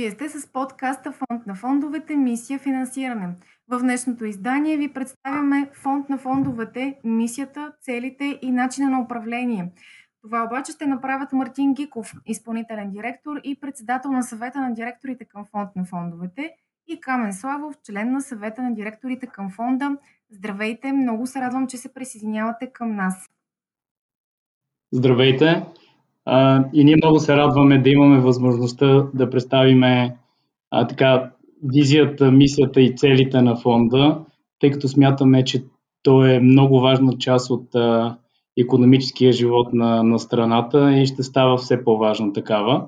Вие сте с подкаста Фонд на фондовете Мисия финансиране. В днешното издание ви представяме Фонд на фондовете, мисията, целите и начина на управление. Това обаче ще направят Мартин Гиков, изпълнителен директор и председател на съвета на директорите към Фонд на фондовете и Камен Славов, член на съвета на директорите към фонда. Здравейте, много се радвам, че се присъединявате към нас. Здравейте! И ние много се радваме да имаме възможността да представиме а, така, визията, мисията и целите на фонда, тъй като смятаме, че то е много важна част от а, економическия живот на, на страната и ще става все по-важна такава.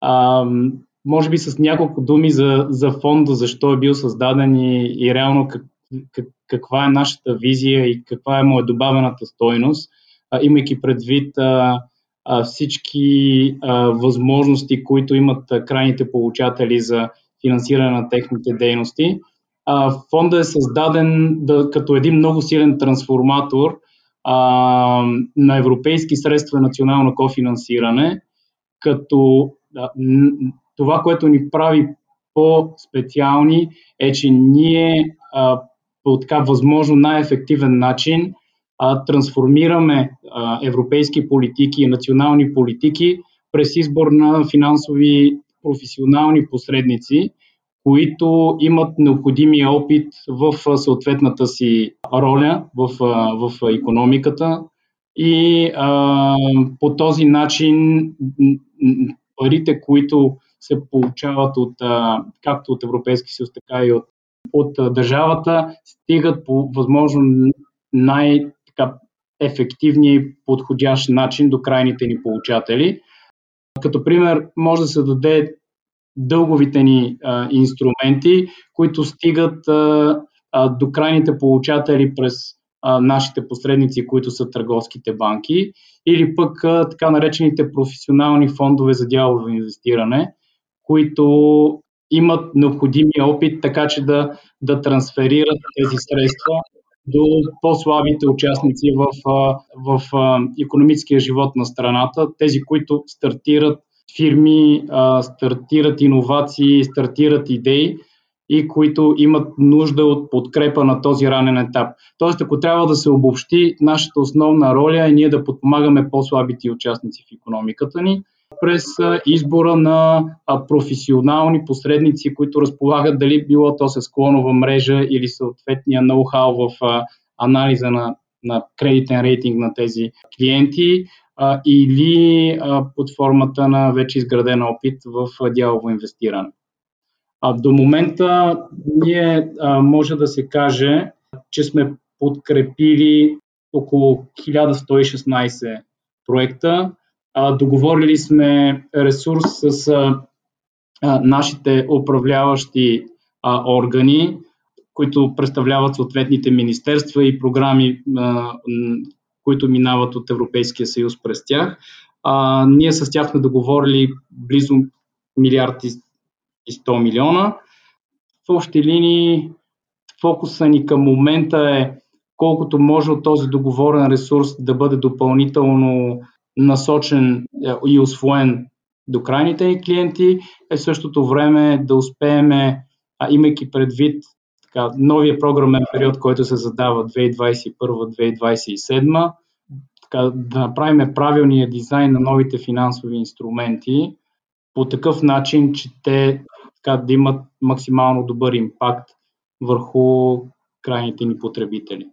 А, може би с няколко думи за, за фонда, защо е бил създаден и, и реално как, как, каква е нашата визия и каква е моя добавената стойност, а, имайки предвид а, а, всички а, възможности, които имат а, крайните получатели за финансиране на техните дейности. А, фонда е създаден да, като един много силен трансформатор а, на европейски средства национално кофинансиране, като а, това, което ни прави по-специални е, че ние а, по така възможно най-ефективен начин а, трансформираме а, европейски политики и национални политики през избор на финансови професионални посредници, които имат необходимия опит в съответната си роля в, в економиката и а, по този начин парите, които се получават от, а, както от Европейски съюз, така и от, от държавата, стигат по възможно най- така, ефективния и подходящ начин до крайните ни получатели. Като пример може да се даде дълговите ни а, инструменти, които стигат а, а, до крайните получатели през а, нашите посредници, които са търговските банки, или пък а, така наречените професионални фондове за дялово инвестиране, които имат необходимия опит, така че да, да трансферират тези средства до по-слабите участници в, в, економическия живот на страната, тези, които стартират фирми, стартират иновации, стартират идеи и които имат нужда от подкрепа на този ранен етап. Тоест, ако трябва да се обобщи, нашата основна роля е ние да подпомагаме по-слабите участници в економиката ни през избора на професионални посредници, които разполагат дали било то с клонова мрежа или съответния ноу-хау в анализа на, на кредитен рейтинг на тези клиенти или под формата на вече изграден опит в дялово инвестиране. До момента ние може да се каже, че сме подкрепили около 1116 проекта, договорили сме ресурс с а, а, нашите управляващи а, органи, които представляват съответните министерства и програми, а, които минават от Европейския съюз през тях. А, ние с тях сме договорили близо милиард и 100 милиона. В общи линии фокуса ни към момента е колкото може от този договорен ресурс да бъде допълнително насочен е, и освоен до крайните ни клиенти, е в същото време да успеем, имайки предвид така, новия програмен период, който се задава 2021-2027, така, да направим правилния дизайн на новите финансови инструменти по такъв начин, че те така, да имат максимално добър импакт върху крайните ни потребители.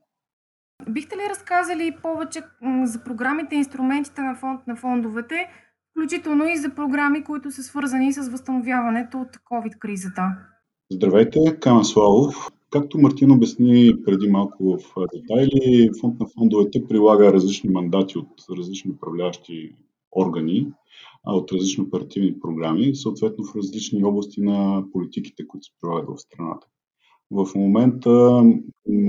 Бихте ли разказали повече за програмите и инструментите на фонд на фондовете, включително и за програми, които са свързани с възстановяването от COVID-кризата? Здравейте, Камен Славов. Както Мартин обясни преди малко в детайли, фонд на фондовете прилага различни мандати от различни управляващи органи, от различни оперативни програми, съответно в различни области на политиките, които се прилагат в страната. В момента,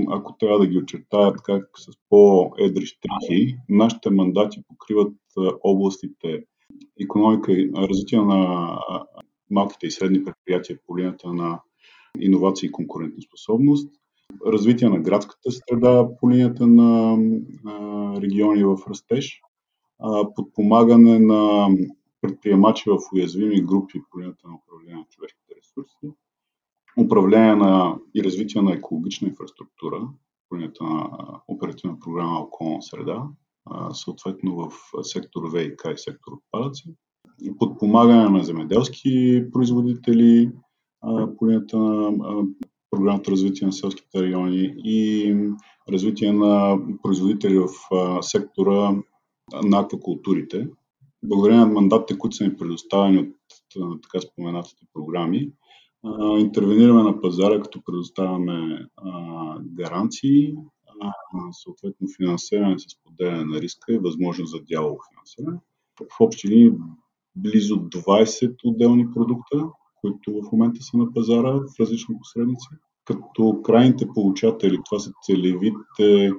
ако трябва да ги очертая така с по-едри штрихи, нашите мандати покриват областите економика и развитие на малките и средни предприятия по линията на иновации и конкурентоспособност, развитие на градската среда по линията на региони в растеж, подпомагане на предприемачи в уязвими групи по линията на управление на човешките ресурси, управление на и развитие на екологична инфраструктура по линията на оперативна програма околна среда, съответно в сектор ВИК и сектор отпадъци, подпомагане на земеделски производители по линията на програмата развитие на селските райони и развитие на производители в сектора на аквакултурите. Благодарение на мандатите, които са ни предоставени от така споменатите програми, интервенираме на пазара, като предоставяме гаранции, съответно финансиране с поделяне на риска и възможност за дялово финансиране. В общи линии близо 20 отделни продукта, които в момента са на пазара в различни посредници, като крайните получатели, това са целевите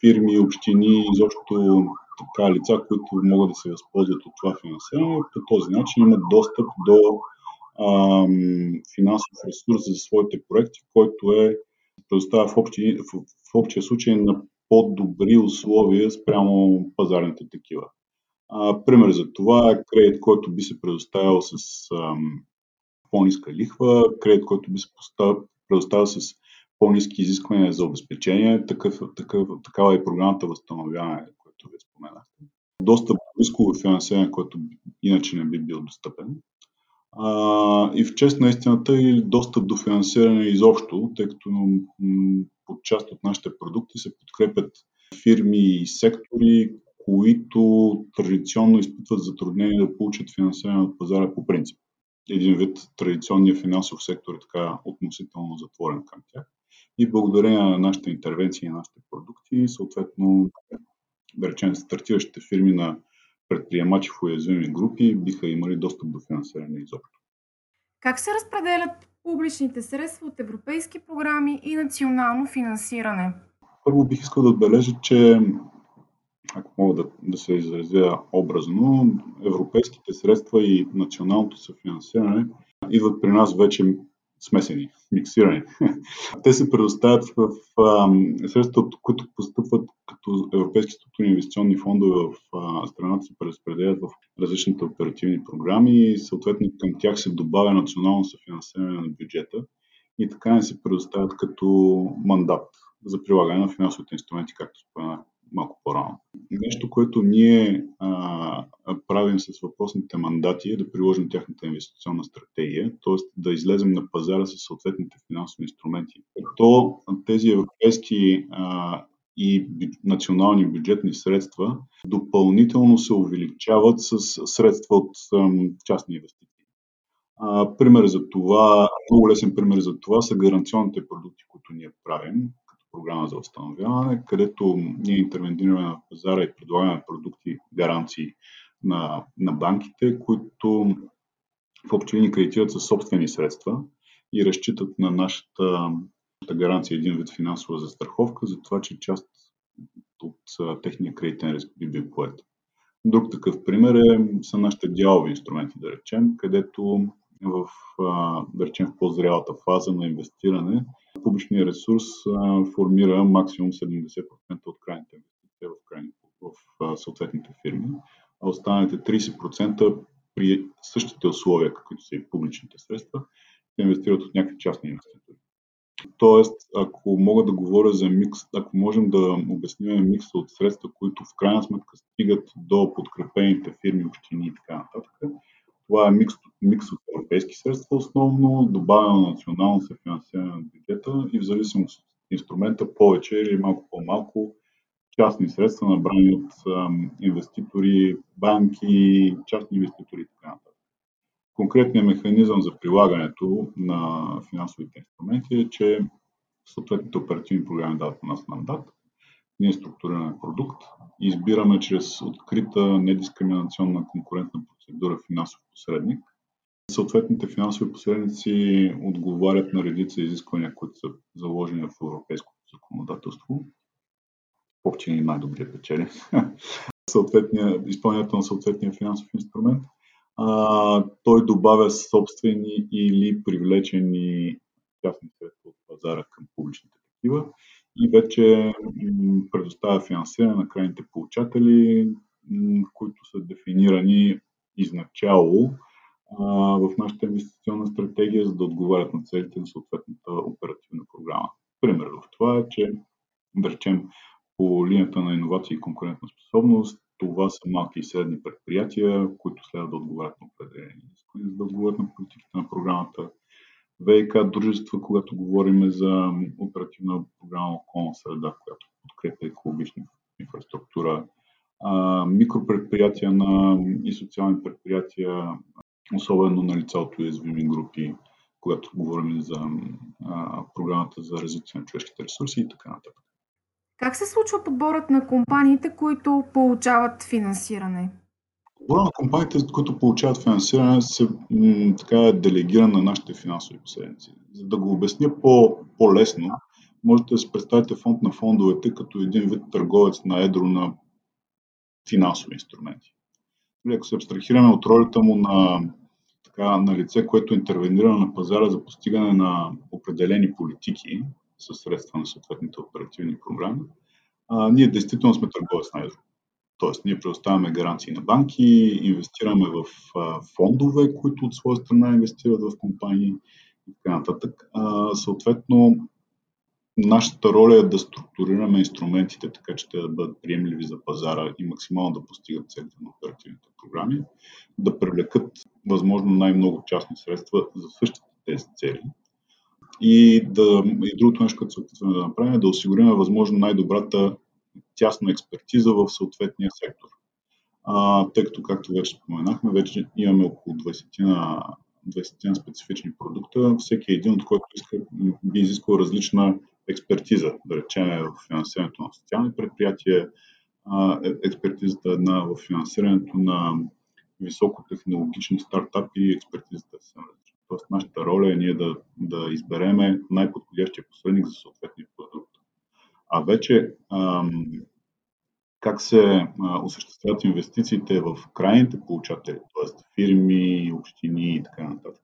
фирми, общини, изобщо така лица, които могат да се възползват от това финансиране, по този начин имат достъп до финансов ресурс за своите проекти, който е предоставя в, общи, в, в общия случай на по-добри условия спрямо пазарните такива. А, пример за това е кредит, който би се предоставил с ам, по-ниска лихва, кредит, който би се предоставил с по-низки изисквания за обезпечение. Такъв, такъв, такава е програмата възстановяване, което ви споменахте. Достъп до рисково финансиране, което иначе не би бил достъпен. А, и в чест на истината и достъп до финансиране изобщо, тъй като под част от нашите продукти се подкрепят фирми и сектори, които традиционно изпитват затруднение да получат финансиране от пазара по принцип. Един вид традиционния финансов сектор е така относително затворен към тях. И благодарение на нашите интервенции и нашите продукти, съответно, да речем, стартиращите фирми на предприемачи в уязвими групи биха имали достъп до финансиране изобщо. Как се разпределят публичните средства от европейски програми и национално финансиране? Първо бих искал да отбележа, че ако мога да, да се изразя образно, европейските средства и националното съфинансиране идват при нас вече смесени, миксирани. Те се предоставят в, средства, които постъпват като европейски структурни инвестиционни фондове в страната се преразпределят в различните оперативни програми и съответно към тях се добавя национално съфинансиране на бюджета и така не се предоставят като мандат за прилагане на финансовите инструменти, както споменах малко по-рано. Нещо, което ние а, правим с въпросните мандати е да приложим тяхната инвестиционна стратегия, т.е. да излезем на пазара с съответните финансови инструменти. То тези европейски а, и национални бюджетни средства допълнително се увеличават с средства от а, частни инвестиции. А, пример за това, много лесен пример за това са гаранционните продукти, които ние правим, програма за възстановяване, където ние интервенираме на пазара и предлагаме продукти, гаранции на, на банките, които в общи линии кредитират със собствени средства и разчитат на нашата гаранция един вид финансова застраховка за това, че част от техния кредитен риск би бил поет. Друг такъв пример е, са нашите дялови инструменти, да речем, където в, да речем, в по-зрялата фаза на инвестиране публичният ресурс формира максимум 70% от крайните инвестиции в, крайни, в съответните фирми, а останалите 30% при същите условия, каквито са и публичните средства, се инвестират от някакви частни инвеститори. Тоест, ако мога да говоря за микс, ако можем да обясним микса от средства, които в крайна сметка стигат до подкрепените фирми, общини и така нататък, това е микс, микс от европейски средства основно, добавено национално съфинансиране на бюджета и в зависимост от инструмента повече или малко по-малко частни средства, набрани от инвеститори, банки, частни инвеститори и така нататък. Конкретният механизъм за прилагането на финансовите инструменти е, че съответните оперативни програми дават на нас мандат, ние структурираме продукт и избираме чрез открита недискриминационна конкурентна процедура финансов посредник. Съответните финансови посредници отговарят на редица изисквания, които са заложени в европейското законодателство. Общи и най-добрия печели. изпълнението на съответния финансов инструмент. А, той добавя собствени или привлечени частни средства от пазара към публичните такива и вече предоставя финансиране на крайните получатели, които са дефинирани изначало а, в нашата инвестиционна стратегия, за да отговарят на целите на съответната оперативна програма. Пример в това е, че да речем по линията на иновации и конкурентна способност, това са малки и средни предприятия, които следва да отговарят на определени изисквания, за да отговарят на политиките на програмата. ВИК дружества, когато говорим за оперативна програма околна среда, която подкрепя екологична инфраструктура, а, микропредприятия на, и социални предприятия, особено на лица от уязвими групи, когато говорим за а, програмата за развитие на човешките ресурси и така нататък. Как се случва подборът на компаниите, които получават финансиране? Подборът на компаниите, които получават финансиране, се м, така е делегиран на нашите финансови посредници. За да го обясня по, по-лесно, можете да си представите фонд на фондовете като един вид търговец на едро на финансови инструменти. Нали, ако се абстрахираме от ролята му на, така, на лице, което интервенира на пазара за постигане на определени политики със средства на съответните оперативни програми, а, ние действително сме търговец на едро. Тоест, ние предоставяме гаранции на банки, инвестираме в а, фондове, които от своя страна инвестират в компании и така нататък. А, съответно, Нашата роля е да структурираме инструментите така, че те да бъдат приемливи за пазара и максимално да постигат целите на оперативните програми, да привлекат възможно най-много частни средства за същите тези цели. И, да, и другото нещо, което се опитваме да направим, е да осигурим възможно най-добрата тясна експертиза в съответния сектор. А, тъй като, както вече споменахме, вече имаме около 20 на 20 на специфични продукта, всеки един от който иска, би изискал различна експертиза, да речем в финансирането на социални предприятия, е, експертизата на, в финансирането на високотехнологични стартапи и експертизата е. Тоест, нашата роля е ние да, да избереме най-подходящия посредник за съответния продукт. А вече ам, как се а, осъществяват инвестициите в крайните получатели, т.е. фирми, общини и така нататък.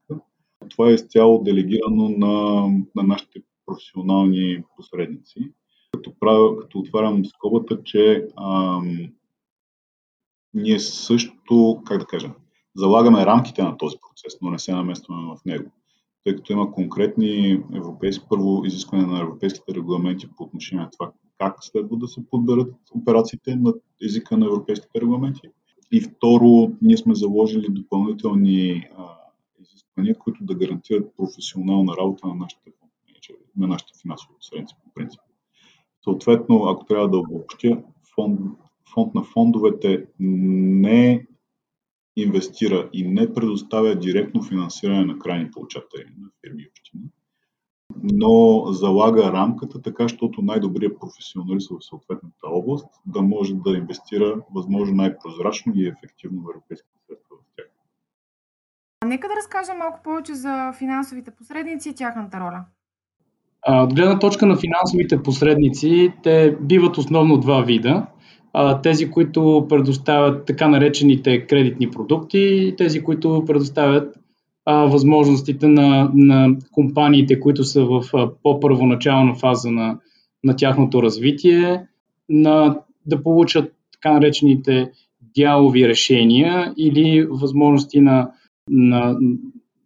Това е изцяло делегирано на, на нашите професионални посредници. Като, правя, като отварям скобата, че ам, ние също, как да кажа, залагаме рамките на този процес, но не се наместваме в него. Тъй като има конкретни европейски, първо изискване на европейските регламенти по отношение на това как следва да се подберат операциите на езика на европейските регламенти. И второ, ние сме заложили допълнителни а, изисквания, които да гарантират професионална работа на нашите на нашите финансови посредници по принцип. Съответно, ако трябва да обобщя, фонд, фонд на фондовете не инвестира и не предоставя директно финансиране на крайни получатели на фирми и общини, но залага рамката така, защото най-добрият професионалист в съответната област да може да инвестира възможно най-прозрачно и ефективно в европейските средства в тях. Нека да разкажем малко повече за финансовите посредници и тяхната роля. От гледна точка на финансовите посредници, те биват основно два вида. Тези, които предоставят така наречените кредитни продукти и тези, които предоставят възможностите на, на компаниите, които са в по-първоначална фаза на, на тяхното развитие, на, да получат така наречените дялови решения или възможности на, на,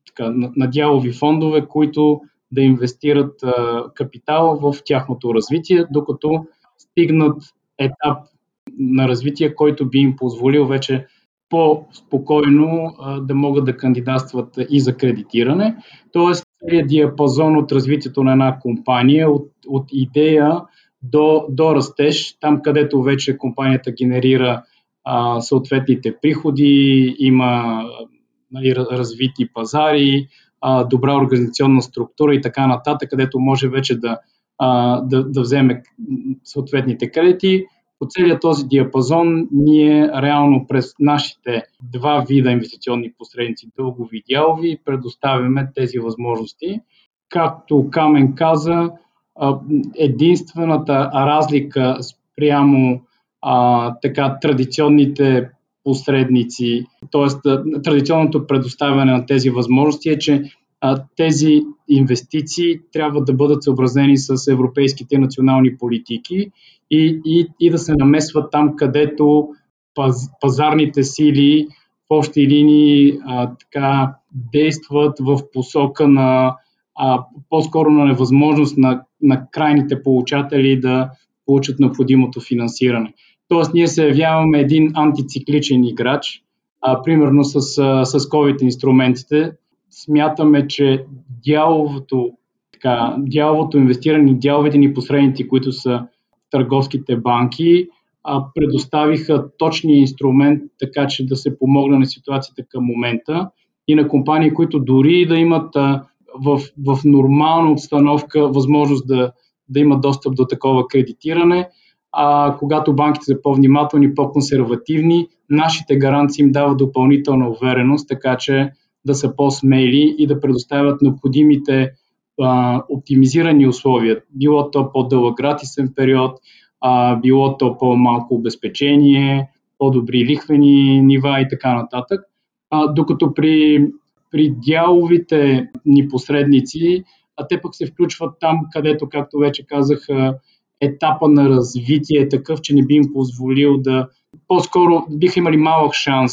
така, на, на дялови фондове, които да инвестират капитал в тяхното развитие, докато стигнат етап на развитие, който би им позволил вече по-спокойно да могат да кандидатстват и за кредитиране. Тоест, целият диапазон от развитието на една компания, от, от идея до, до растеж, там където вече компанията генерира а, съответните приходи, има нали, развити пазари, а, добра организационна структура и така нататък, където може вече да, а, да, да вземе съответните кредити. По целия този диапазон ние реално през нашите два вида инвестиционни посредници, дългови и дялови, предоставяме тези възможности. Както Камен каза, единствената разлика спрямо а, така традиционните посредници, т.е. традиционното предоставяне на тези възможности е, че тези инвестиции трябва да бъдат съобразени с европейските национални политики и, и, и да се намесват там, където паз, пазарните сили в общи линии а, така действат в посока на а, по-скоро на невъзможност на, на крайните получатели да получат необходимото финансиране. Тоест, ние се явяваме един антицикличен играч, а, примерно с, с COVID инструментите. Смятаме, че дяловото, така, дяловото инвестиране, дяловите ни посредници, които са търговските банки, а, предоставиха точния инструмент, така че да се помогне на ситуацията към момента и на компании, които дори да имат а, в, в нормална обстановка възможност да, да имат достъп до такова кредитиране, а когато банките са по-внимателни, по-консервативни, нашите гаранции им дават допълнителна увереност, така че да са по-смели и да предоставят необходимите а, оптимизирани условия. Било то по-дълъг гратисен период, а, било то по-малко обезпечение, по-добри лихвени нива и така нататък. А, докато при, при дяловите ни посредници, а те пък се включват там, където, както вече казах, етапа на развитие е такъв, че не би им позволил да. По-скоро биха имали малък шанс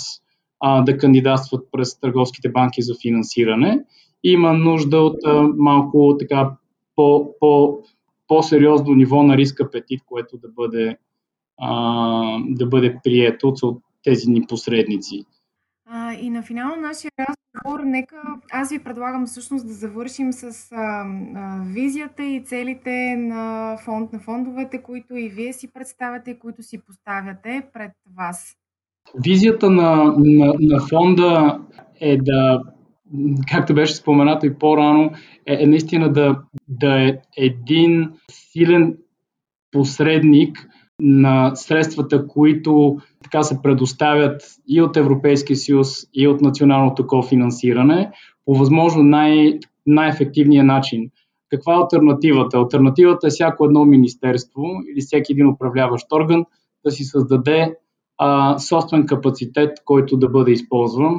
а, да кандидатстват през търговските банки за финансиране. Има нужда от а, малко така по, по, по-сериозно ниво на риск апетит, което да бъде, а, да бъде прието от тези ни посредници. И на финал на нашия разговор, нека аз ви предлагам всъщност да завършим с а, а, визията и целите на фонд на фондовете, които и вие си представяте, които си поставяте пред вас. Визията на, на, на фонда е да, както беше споменато и по-рано, е, е наистина да, да е един силен посредник на средствата, които така се предоставят и от Европейския съюз, и от националното кофинансиране по възможно най- най-ефективния начин. Каква е альтернативата? Альтернативата е всяко едно министерство или всеки един управляващ орган да си създаде а, собствен капацитет, който да бъде използван,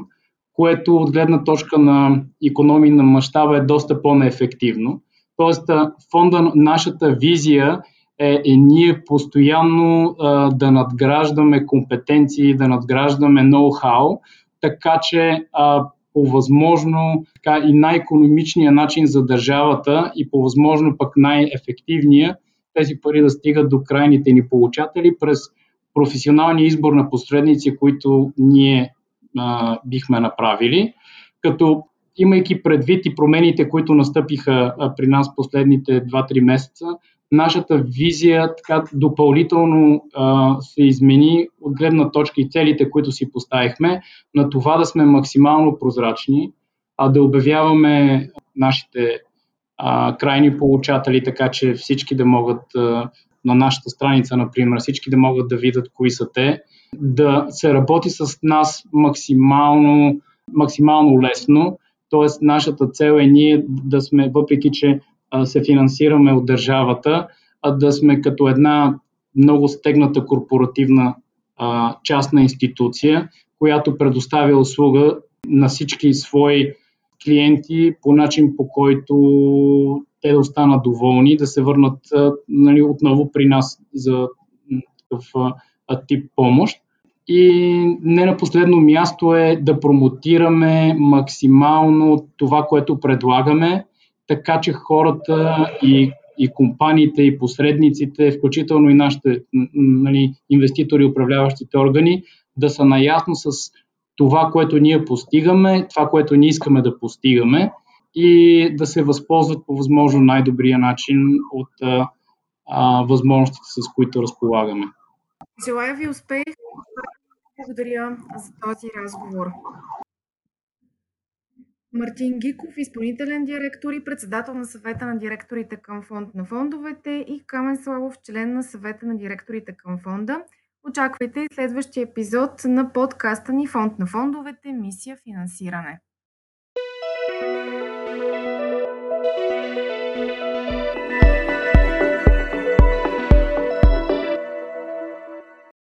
което от гледна точка на економии на мащаба е доста по-неефективно. Тоест, фонда, нашата визия е, е ние постоянно а, да надграждаме компетенции, да надграждаме ноу-хау, така че а, по възможно така, и най-економичния начин за държавата и по възможно пък най-ефективния тези пари да стигат до крайните ни получатели през професионалния избор на посредници, които ние а, бихме направили. Като имайки предвид и промените, които настъпиха а, при нас последните 2-3 месеца, нашата визия така допълнително а, се измени от гледна точка и целите, които си поставихме, на това да сме максимално прозрачни, а да обявяваме нашите а, крайни получатели, така че всички да могат а, на нашата страница, например, всички да могат да видят кои са те, да се работи с нас максимално, максимално лесно. Тоест, нашата цел е ние да сме, въпреки че се финансираме от държавата, а да сме като една много стегната корпоративна а, частна институция, която предоставя услуга на всички свои клиенти по начин, по който те да останат доволни, да се върнат нали, отново при нас за такъв тип помощ. И не на последно място е да промотираме максимално това, което предлагаме, така че хората и, и компаниите, и посредниците, включително и нашите нали, инвеститори, управляващите органи, да са наясно с това, което ние постигаме, това, което ние искаме да постигаме и да се възползват по възможно най-добрия начин от а, а, възможностите, с които разполагаме. Желая ви успех. Благодаря за този разговор. Мартин Гиков, изпълнителен директор и председател на съвета на директорите към фонд на фондовете и Камен Славов, член на съвета на директорите към фонда. Очаквайте следващия епизод на подкаста ни Фонд на фондовете, мисия финансиране.